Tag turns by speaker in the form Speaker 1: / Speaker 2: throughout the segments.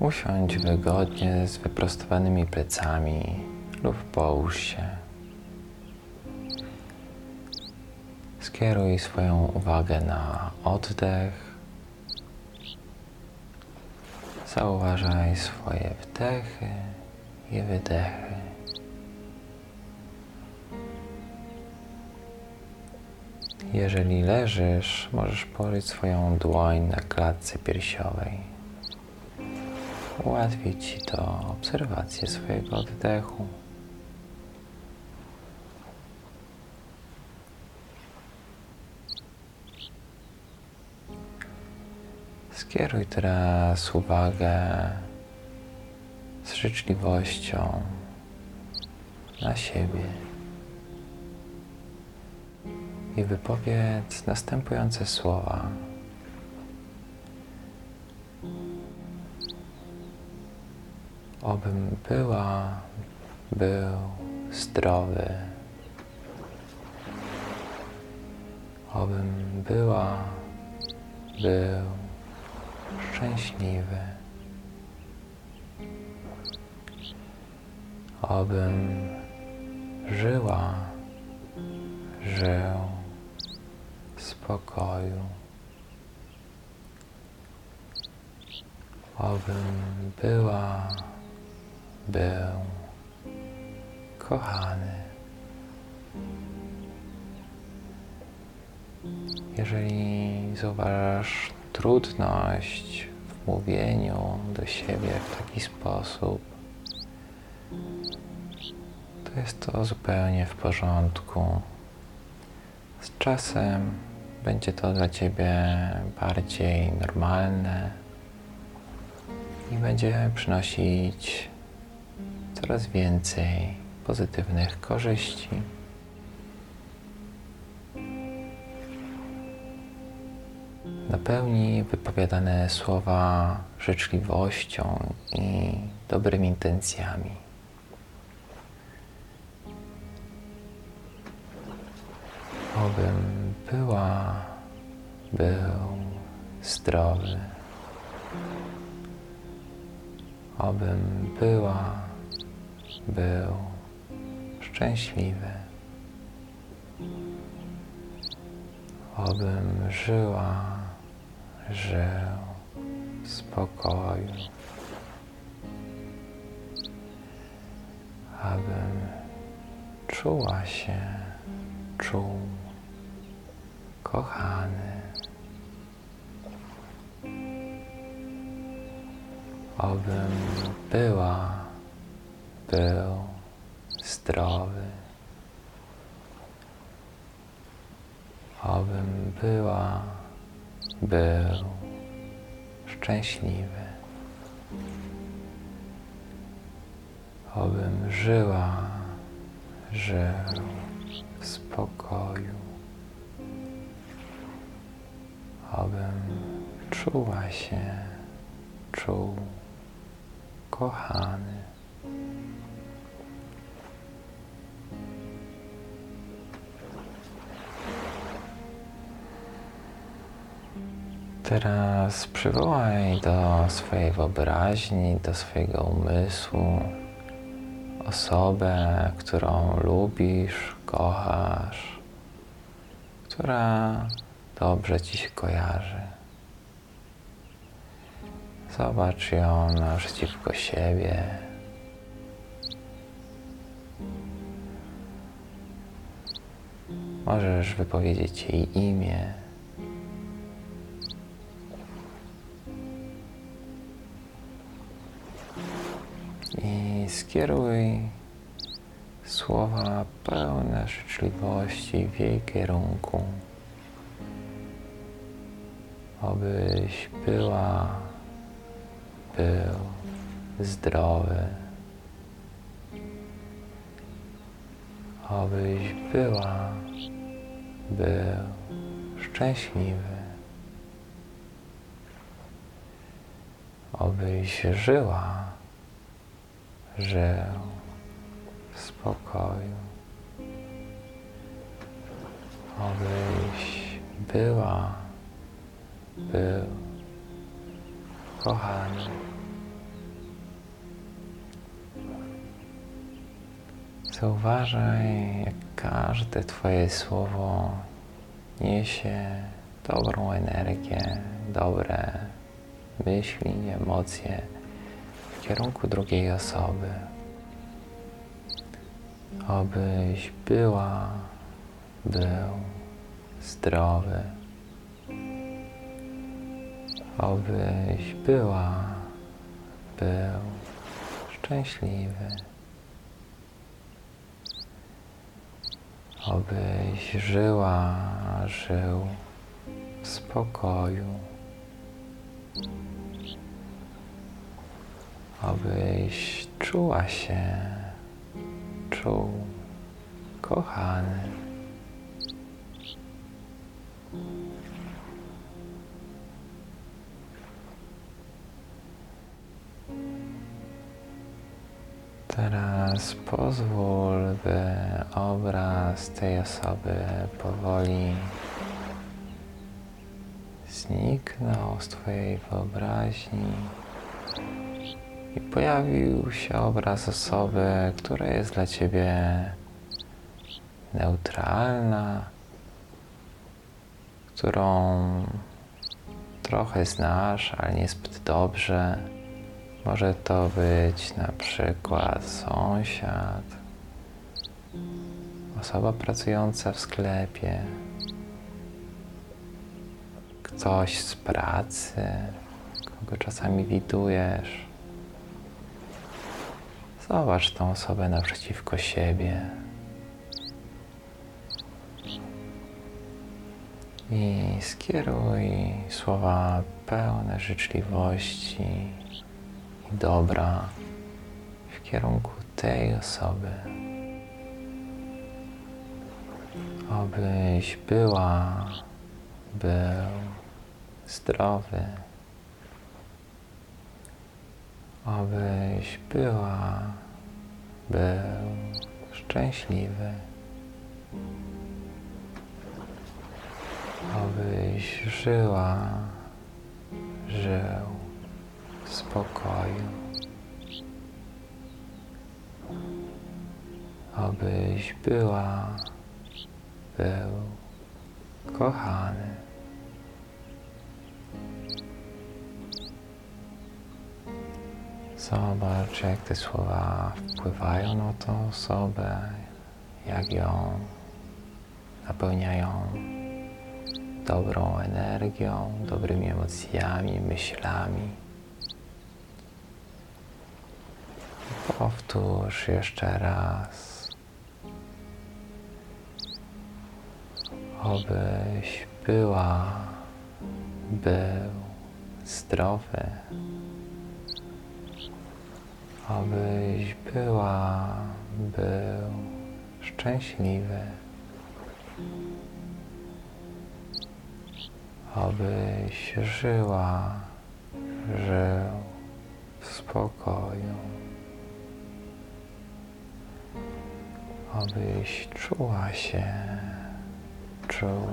Speaker 1: Usiądź wygodnie z wyprostowanymi plecami lub połóż się. Skieruj swoją uwagę na oddech. Zauważaj swoje wdechy i wydechy. Jeżeli leżysz, możesz położyć swoją dłoń na klatce piersiowej. Ułatwi Ci to obserwację swojego oddechu. Skieruj teraz uwagę z życzliwością na siebie i wypowiedz następujące słowa. Obym była, był zdrowy. Obym była, był szczęśliwy. Obym żyła, żył w spokoju. Obym była, był kochany. Jeżeli zauważasz trudność w mówieniu do siebie w taki sposób, to jest to zupełnie w porządku. Z czasem będzie to dla Ciebie bardziej normalne i będzie przynosić coraz więcej pozytywnych korzyści. Napełnij wypowiadane słowa życzliwością i dobrymi intencjami. Obym była, był zdrowy. Obym była, był szczęśliwy. Obym żyła, żył w spokoju. Abym czuła się, czuł kochany. Obym była, był zdrowy. Obym była, był szczęśliwy. Obym żyła, żył w spokoju. Obym czuła się, czuł kochany. Teraz przywołaj do swojej wyobraźni, do swojego umysłu osobę, którą lubisz, kochasz, która dobrze ci się kojarzy. Zobacz ją naprzeciwko siebie. Możesz wypowiedzieć jej imię. I skieruj słowa pełne życzliwości w jej kierunku. Obyś była, był zdrowy. Obyś była, był szczęśliwy. Obyś żyła, żył w spokoju, obyś była, był kochany. Zauważaj, jak każde Twoje słowo niesie dobrą energię, dobre myśli, emocje kierunku drugiej osoby. Obyś była, był zdrowy. Obyś była, był szczęśliwy. Obyś żyła, żył w spokoju. Obyś czuła się, czuł kochany. Teraz pozwól, by obraz tej osoby powoli zniknął z Twojej wyobraźni i pojawił się obraz osoby, która jest dla Ciebie neutralna, którą trochę znasz, ale niezbyt dobrze. Może to być na przykład sąsiad, osoba pracująca w sklepie, ktoś z pracy, kogo czasami widujesz. Zobacz tą osobę naprzeciwko siebie. I skieruj słowa pełne życzliwości i dobra w kierunku tej osoby. Obyś była, był zdrowy. Obyś była, był szczęśliwy. Obyś żyła, żył w spokoju. Obyś była, był kochany. Zobacz, jak te słowa wpływają na tą osobę, jak ją napełniają dobrą energią, dobrymi emocjami, myślami. Powtórz jeszcze raz. Obyś była, był zdrowy. Obyś była, był szczęśliwy. Obyś żyła, żył w spokoju. Obyś czuła się, czuł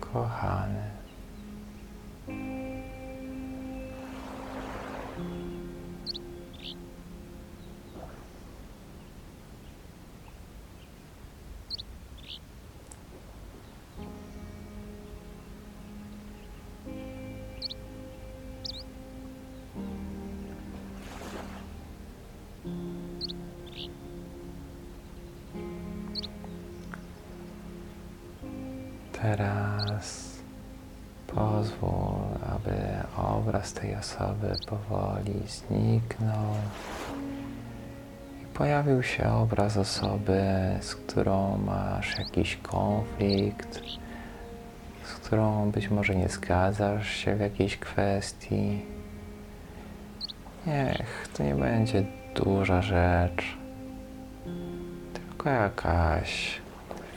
Speaker 1: kochany. Teraz pozwól, aby obraz tej osoby powoli zniknął i pojawił się obraz osoby, z którą masz jakiś konflikt, z którą być może nie zgadzasz się w jakiejś kwestii. Niech to nie będzie duża rzecz, tylko jakaś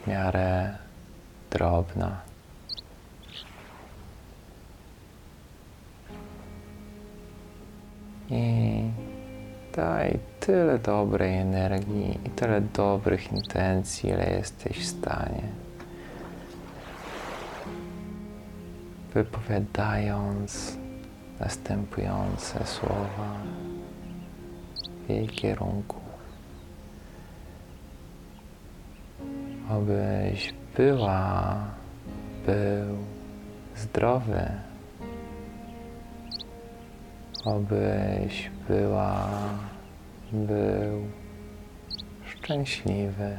Speaker 1: w miarę drobna. I daj tyle dobrej energii i tyle dobrych intencji, ile jesteś w stanie. Wypowiadając następujące słowa w jej kierunku. Obyś była, był zdrowy. Obyś była, był szczęśliwy.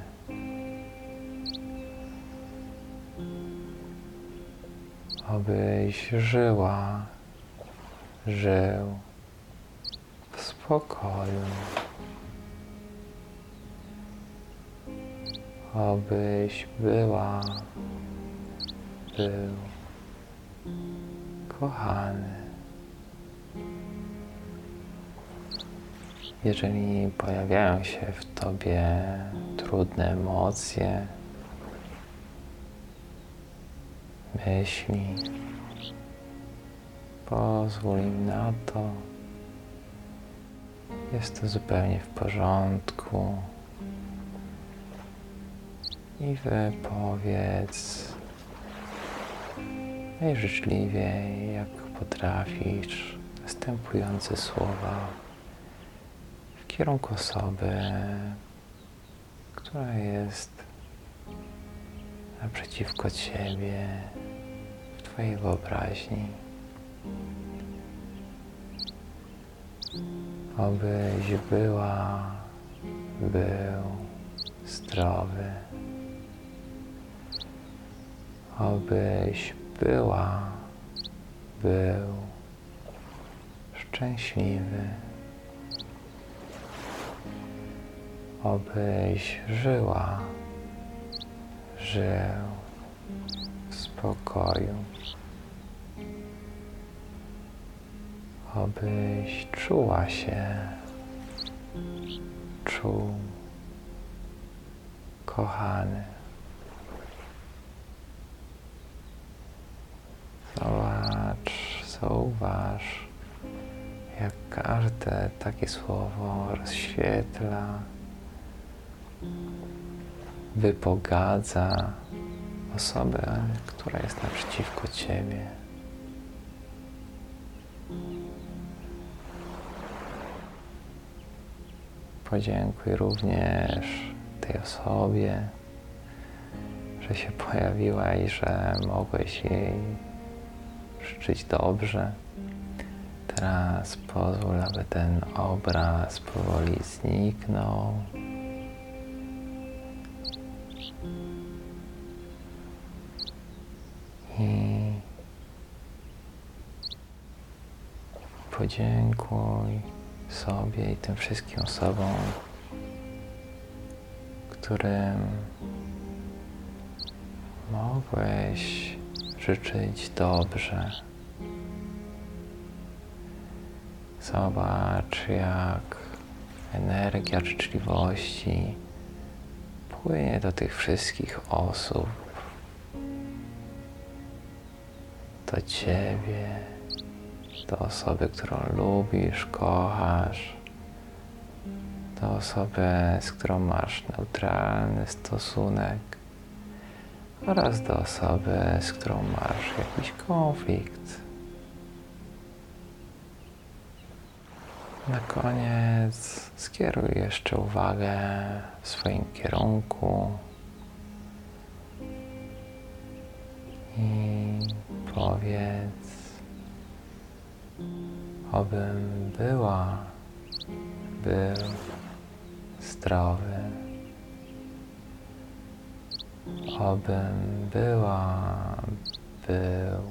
Speaker 1: Obyś żyła, żył w spokoju. Obyś była, był kochany. Jeżeli pojawiają się w tobie trudne emocje, myśli, pozwól im na to. Jest to zupełnie w porządku. I wypowiedz najżyczliwiej, jak potrafisz, następujące słowa w kierunku osoby, która jest naprzeciwko ciebie, w twojej wyobraźni. Obyś była, był zdrowy. Obyś była, był szczęśliwy. Obyś żyła, żył w spokoju. Obyś czuła się, czuł kochany. Zobacz, zauważ, jak każde takie słowo rozświetla, wypogadza osobę, która jest naprzeciwko ciebie. Podziękuj również tej osobie, że się pojawiła i że mogłeś jej życzyć dobrze. Teraz pozwól, aby ten obraz powoli zniknął. I podziękuj sobie i tym wszystkim osobom, którym mogłeś życzyć dobrze. Zobacz, jak energia życzliwości płynie do tych wszystkich osób, do ciebie, do osoby, którą lubisz, kochasz, do osoby, z którą masz neutralny stosunek oraz do osoby, z którą masz jakiś konflikt. Na koniec skieruj jeszcze uwagę w swoim kierunku i powiedz, obym była, był zdrowy, obym była, był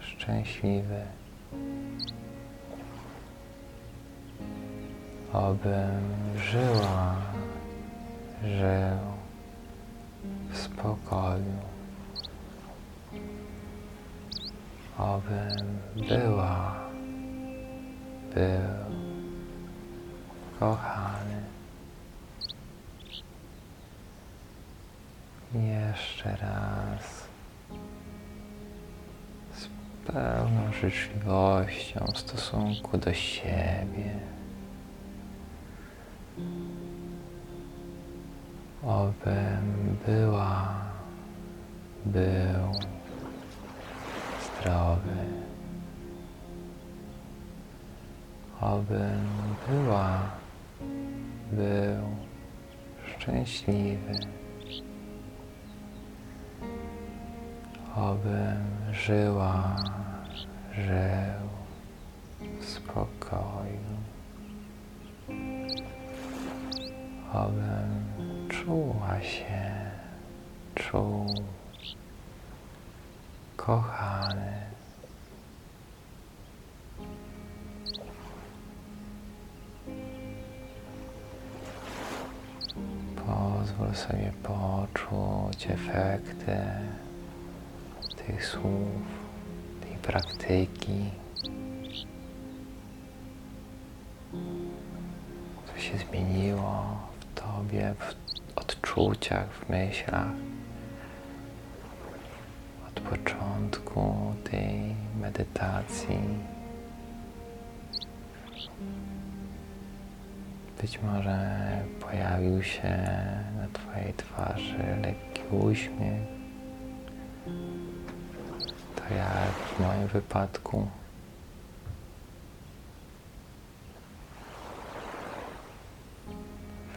Speaker 1: szczęśliwy. obym żyła, żył w spokoju, obym była, był kochany. Jeszcze raz z pełną życzliwością w stosunku do siebie. Obym była, był zdrowy. Obym była, był szczęśliwy. Obym żyła, żył w spokoju. Obym czuła się, czuł kochany. Pozwól sobie poczuć efekty tych słów, tej praktyki. Co się zmieniło w Tobie, w odczuciach, w myślach od początku tej medytacji. Być może pojawił się na Twojej twarzy lekki uśmiech. Jak w moim wypadku.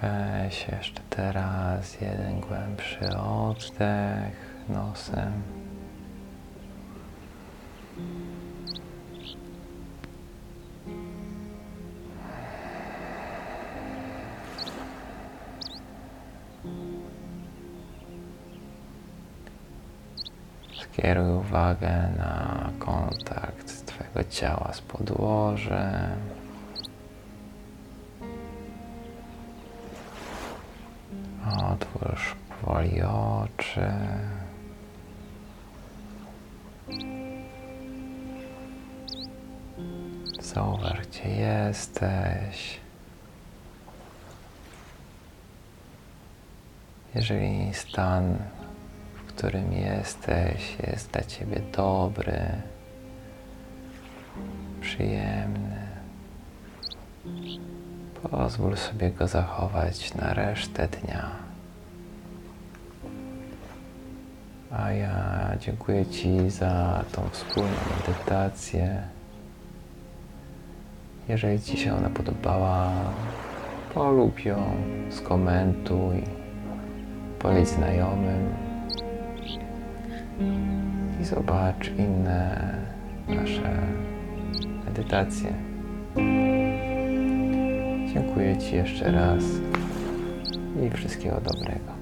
Speaker 1: Weź jeszcze teraz jeden głębszy oddech nosem. Skieruj uwagę na kontakt Twojego ciała z podłożem. Otwórz powoli oczy. Zauważ, gdzie jesteś. Jeżeli stan, którym jesteś, jest dla Ciebie dobry, przyjemny, pozwól sobie go zachować na resztę dnia. A ja dziękuję Ci za tą wspólną medytację. Jeżeli Ci się ona podobała, polub ją, skomentuj, powiedz znajomym i zobacz inne nasze medytacje. Dziękuję Ci jeszcze raz i wszystkiego dobrego.